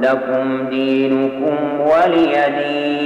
لكم دينكم ولي دين.